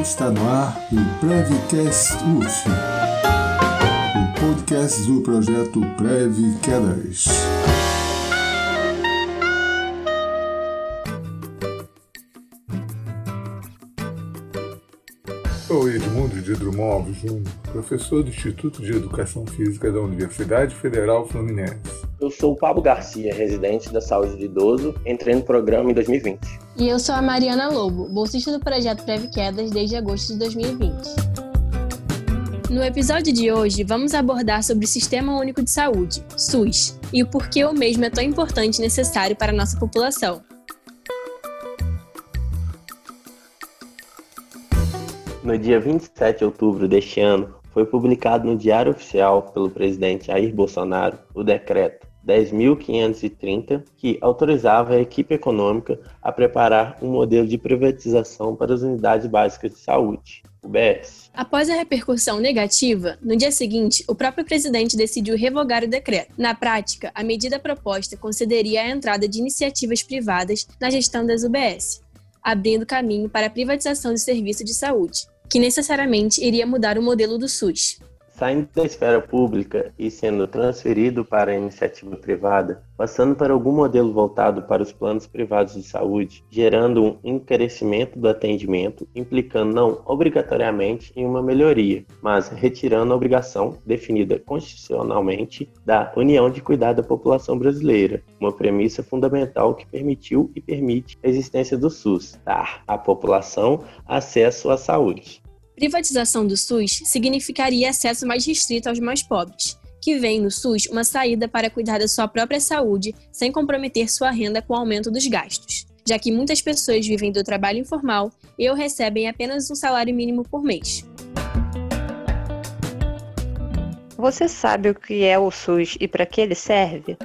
Está no ar o Prevcast UF, o podcast do projeto Prev Quedas. Sou Edmundo de Drummond Júnior, professor do Instituto de Educação Física da Universidade Federal Fluminense. Eu sou o Pablo Garcia, residente da saúde do idoso, entrei no programa em 2020. E eu sou a Mariana Lobo, bolsista do projeto Preve Quedas desde agosto de 2020. No episódio de hoje, vamos abordar sobre o Sistema Único de Saúde, SUS, e o porquê o mesmo é tão importante e necessário para a nossa população. No dia 27 de outubro deste ano, foi publicado no Diário Oficial pelo presidente Jair Bolsonaro o decreto 10.530, que autorizava a equipe econômica a preparar um modelo de privatização para as unidades básicas de saúde, UBS. Após a repercussão negativa, no dia seguinte, o próprio presidente decidiu revogar o decreto. Na prática, a medida proposta concederia a entrada de iniciativas privadas na gestão das UBS, abrindo caminho para a privatização do serviço de saúde, que necessariamente iria mudar o modelo do SUS. Saindo da esfera pública e sendo transferido para a iniciativa privada, passando para algum modelo voltado para os planos privados de saúde, gerando um encarecimento do atendimento, implicando não obrigatoriamente em uma melhoria, mas retirando a obrigação definida constitucionalmente da União de cuidar da população brasileira, uma premissa fundamental que permitiu e permite a existência do SUS, dar à população acesso à saúde. Privatização do SUS significaria acesso mais restrito aos mais pobres, que veem no SUS uma saída para cuidar da sua própria saúde sem comprometer sua renda com o aumento dos gastos, já que muitas pessoas vivem do trabalho informal e ou recebem apenas um salário mínimo por mês. Você sabe o que é o SUS e para que ele serve?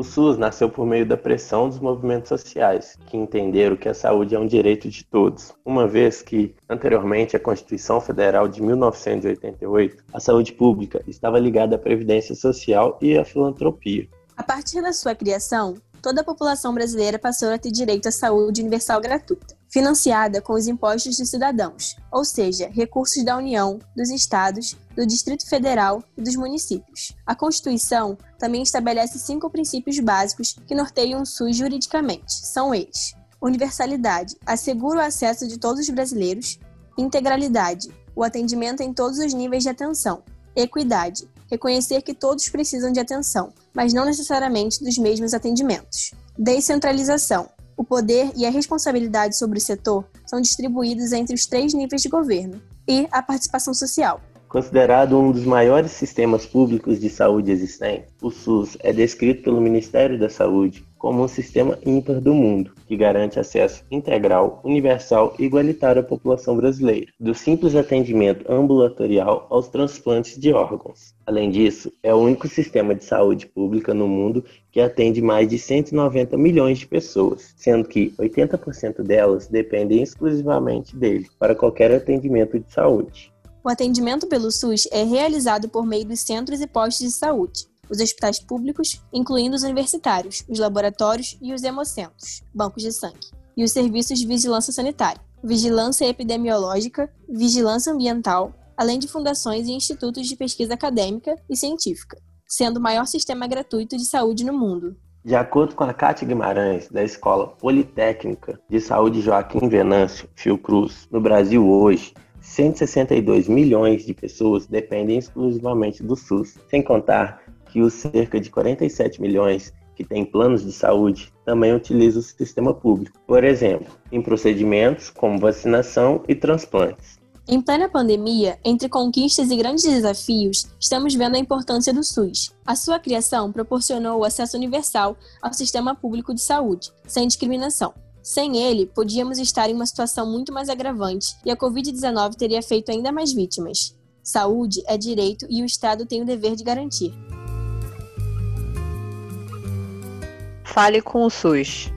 O SUS nasceu por meio da pressão dos movimentos sociais, que entenderam que a saúde é um direito de todos, uma vez que, anteriormente à Constituição Federal de 1988, a saúde pública estava ligada à previdência social e à filantropia. A partir da sua criação, toda a população brasileira passou a ter direito à saúde universal gratuita, financiada com os impostos dos cidadãos, ou seja, recursos da União, dos estados, do Distrito Federal e dos municípios. A Constituição também estabelece cinco princípios básicos que norteiam o SUS juridicamente. São eles: universalidade, assegura o acesso de todos os brasileiros, integralidade, o atendimento em todos os níveis de atenção, equidade, reconhecer que todos precisam de atenção, mas não necessariamente dos mesmos atendimentos. Descentralização. O poder e a responsabilidade sobre o setor são distribuídos entre os três níveis de governo. E a participação social. Considerado um dos maiores sistemas públicos de saúde existentes, o SUS é descrito pelo Ministério da Saúde como um sistema ímpar do mundo, que garante acesso integral, universal e igualitário à população brasileira, do simples atendimento ambulatorial aos transplantes de órgãos. Além disso, é o único sistema de saúde pública no mundo que atende mais de 190 milhões de pessoas, sendo que 80% delas dependem exclusivamente dele para qualquer atendimento de saúde. O atendimento pelo SUS é realizado por meio dos centros e postos de saúde, os hospitais públicos, incluindo os universitários, os laboratórios e os hemocentros, bancos de sangue, e os serviços de vigilância sanitária, vigilância epidemiológica, vigilância ambiental, além de fundações e institutos de pesquisa acadêmica e científica, sendo o maior sistema gratuito de saúde no mundo. De acordo com a Cátia Guimarães, da Escola Politécnica de Saúde Joaquim Venâncio Fiocruz, no Brasil hoje, 162 milhões de pessoas dependem exclusivamente do SUS, sem contar que os cerca de 47 milhões que têm planos de saúde também utilizam o sistema público, por exemplo, em procedimentos como vacinação e transplantes. Em plena pandemia, entre conquistas e grandes desafios, estamos vendo a importância do SUS. A sua criação proporcionou o acesso universal ao sistema público de saúde, sem discriminação. Sem ele, podíamos estar em uma situação muito mais agravante e a Covid-19 teria feito ainda mais vítimas. Saúde é direito e o Estado tem o dever de garantir. Fale com o SUS.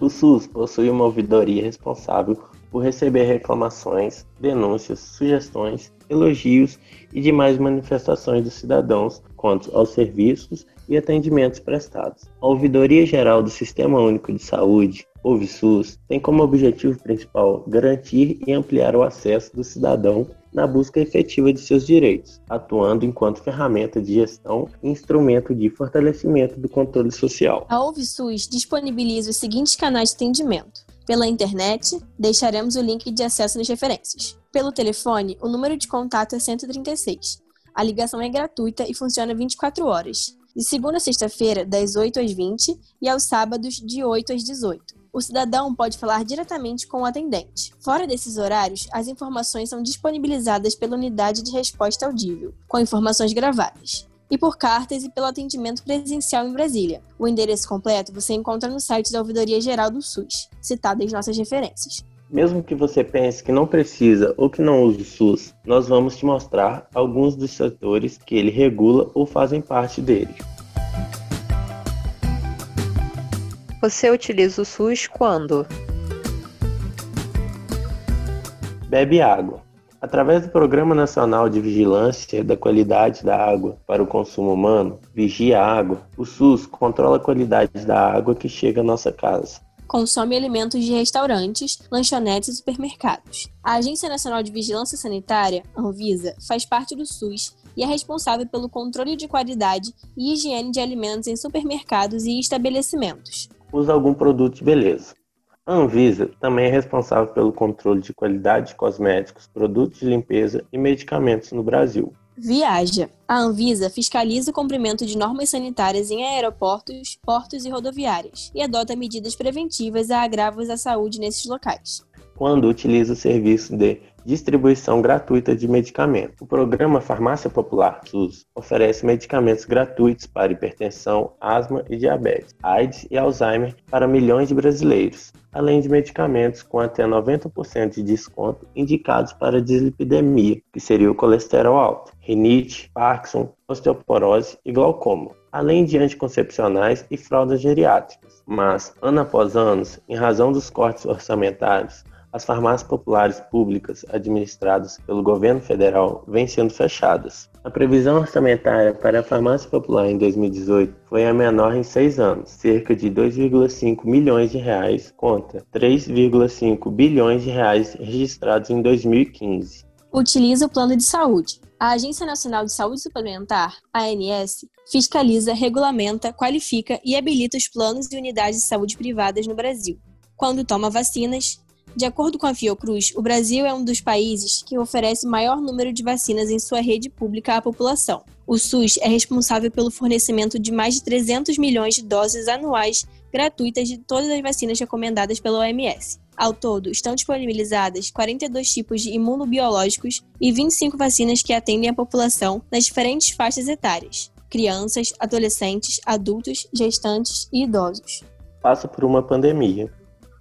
O SUS possui uma ouvidoria responsável por receber reclamações, denúncias, sugestões elogios e demais manifestações dos cidadãos quanto aos serviços e atendimentos prestados. A Ouvidoria Geral do Sistema Único de Saúde, OVSUS, tem como objetivo principal garantir e ampliar o acesso do cidadão na busca efetiva de seus direitos, atuando enquanto ferramenta de gestão e instrumento de fortalecimento do controle social. A OVSUS disponibiliza os seguintes canais de atendimento. Pela internet, deixaremos o link de acesso nas referências. Pelo telefone, o número de contato é 136. A ligação é gratuita e funciona 24 horas, de segunda a sexta-feira, das 8 às 20 e aos sábados, de 8 às 18. O cidadão pode falar diretamente com o atendente. Fora desses horários, as informações são disponibilizadas pela unidade de resposta audível, com informações gravadas e por cartas e pelo atendimento presencial em Brasília. O endereço completo você encontra no site da Ouvidoria Geral do SUS, citado em nossas referências. Mesmo que você pense que não precisa ou que não use o SUS, nós vamos te mostrar alguns dos setores que ele regula ou fazem parte dele. Você utiliza o SUS quando? Bebe água. Através do Programa Nacional de Vigilância da Qualidade da Água para o Consumo Humano, Vigia Água, o SUS controla a qualidade da água que chega à nossa casa. Consome alimentos de restaurantes, lanchonetes e supermercados. A Agência Nacional de Vigilância Sanitária, Anvisa, faz parte do SUS e é responsável pelo controle de qualidade e higiene de alimentos em supermercados e estabelecimentos. Usa algum produto de beleza. A Anvisa também é responsável pelo controle de qualidade de cosméticos, produtos de limpeza e medicamentos no Brasil. Viaja. A Anvisa fiscaliza o cumprimento de normas sanitárias em aeroportos, portos e rodoviárias e adota medidas preventivas a agravos à saúde nesses locais. Quando utiliza o serviço de distribuição gratuita de medicamentos. O programa Farmácia Popular SUS oferece medicamentos gratuitos para hipertensão, asma e diabetes, AIDS e Alzheimer para milhões de brasileiros, além de medicamentos com até 90% de desconto indicados para dislipidemia, que seria o colesterol alto, rinite, Parkinson, osteoporose e glaucoma, além de anticoncepcionais e fraldas geriátricas. Mas, ano após ano, em razão dos cortes orçamentários, as farmácias populares públicas administradas pelo governo federal vêm sendo fechadas. A previsão orçamentária para a farmácia popular em 2018 foi a menor em seis anos, cerca de 2,5 milhões de reais contra 3,5 bilhões de reais registrados em 2015. Utiliza o plano de saúde. A Agência Nacional de Saúde Suplementar, ANS, fiscaliza, regulamenta, qualifica e habilita os planos e unidades de saúde privadas no Brasil. Quando toma vacinas, de acordo com a Fiocruz, o Brasil é um dos países que oferece maior número de vacinas em sua rede pública à população. O SUS é responsável pelo fornecimento de mais de 300 milhões de doses anuais gratuitas de todas as vacinas recomendadas pela OMS. Ao todo, estão disponibilizadas 42 tipos de imunobiológicos e 25 vacinas que atendem a população nas diferentes faixas etárias: crianças, adolescentes, adultos, gestantes e idosos. Passa por uma pandemia,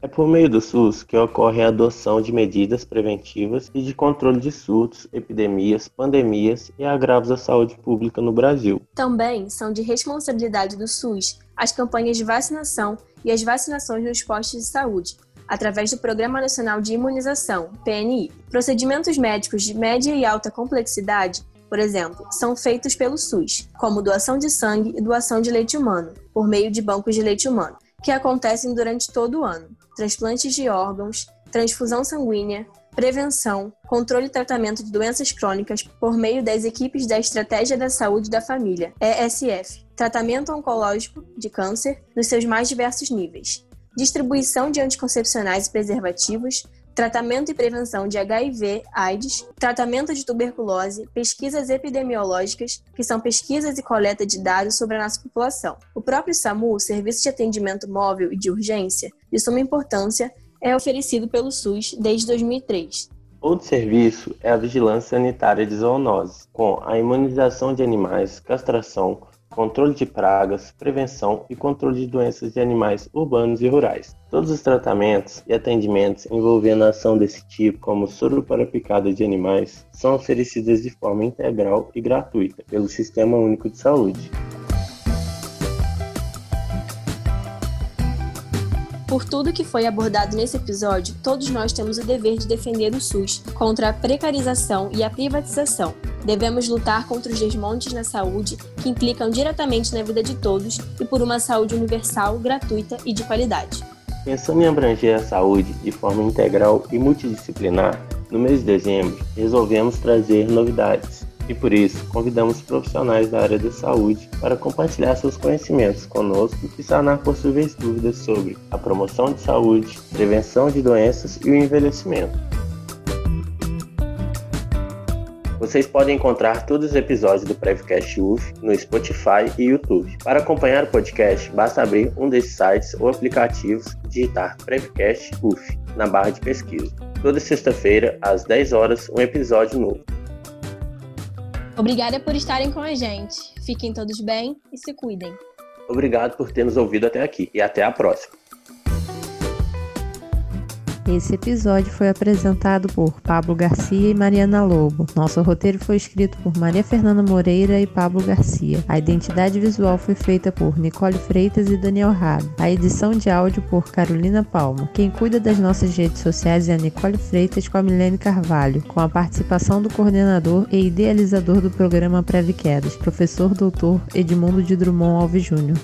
é por meio do SUS que ocorre a adoção de medidas preventivas e de controle de surtos, epidemias, pandemias e agravos à saúde pública no Brasil. Também são de responsabilidade do SUS as campanhas de vacinação e as vacinações nos postos de saúde, através do Programa Nacional de Imunização, PNI. Procedimentos médicos de média e alta complexidade por exemplo, são feitos pelo SUS, como doação de sangue e doação de leite humano, por meio de bancos de leite humano, que acontecem durante todo o ano transplantes de órgãos, transfusão sanguínea, prevenção, controle e tratamento de doenças crônicas por meio das equipes da Estratégia da Saúde da Família, ESF, tratamento oncológico de câncer nos seus mais diversos níveis, distribuição de anticoncepcionais e preservativos, tratamento e prevenção de HIV, AIDS, tratamento de tuberculose, pesquisas epidemiológicas, que são pesquisas e coleta de dados sobre a nossa população. O próprio SAMU, Serviço de Atendimento Móvel e de Urgência, de suma importância, é oferecido pelo SUS desde 2003. Outro serviço é a vigilância sanitária de zoonoses, com a imunização de animais, castração, controle de pragas, prevenção e controle de doenças de animais urbanos e rurais. Todos os tratamentos e atendimentos envolvendo a ação desse tipo, como soro para picada de animais, são oferecidos de forma integral e gratuita pelo Sistema Único de Saúde. Por tudo que foi abordado nesse episódio, todos nós temos o dever de defender o SUS contra a precarização e a privatização. Devemos lutar contra os desmontes na saúde que implicam diretamente na vida de todos e por uma saúde universal, gratuita e de qualidade. Pensando em abranger a saúde de forma integral e multidisciplinar, no mês de dezembro resolvemos trazer novidades e por isso convidamos profissionais da área da saúde para compartilhar seus conhecimentos conosco e sanar possíveis dúvidas sobre a promoção de saúde, prevenção de doenças e o envelhecimento. Vocês podem encontrar todos os episódios do Prevcast UF no Spotify e YouTube. Para acompanhar o podcast, basta abrir um desses sites ou aplicativos e digitar Prevcast UF na barra de pesquisa. Toda sexta-feira, às 10 horas, um episódio novo. Obrigada por estarem com a gente. Fiquem todos bem e se cuidem. Obrigado por ter nos ouvido até aqui e até a próxima. Esse episódio foi apresentado por Pablo Garcia e Mariana Lobo. Nosso roteiro foi escrito por Maria Fernanda Moreira e Pablo Garcia. A identidade visual foi feita por Nicole Freitas e Daniel Rabi. A edição de áudio por Carolina Palma. Quem cuida das nossas redes sociais é a Nicole Freitas com a Milene Carvalho, com a participação do coordenador e idealizador do programa Preve Quedas, professor doutor Edmundo de Drummond Alves Júnior.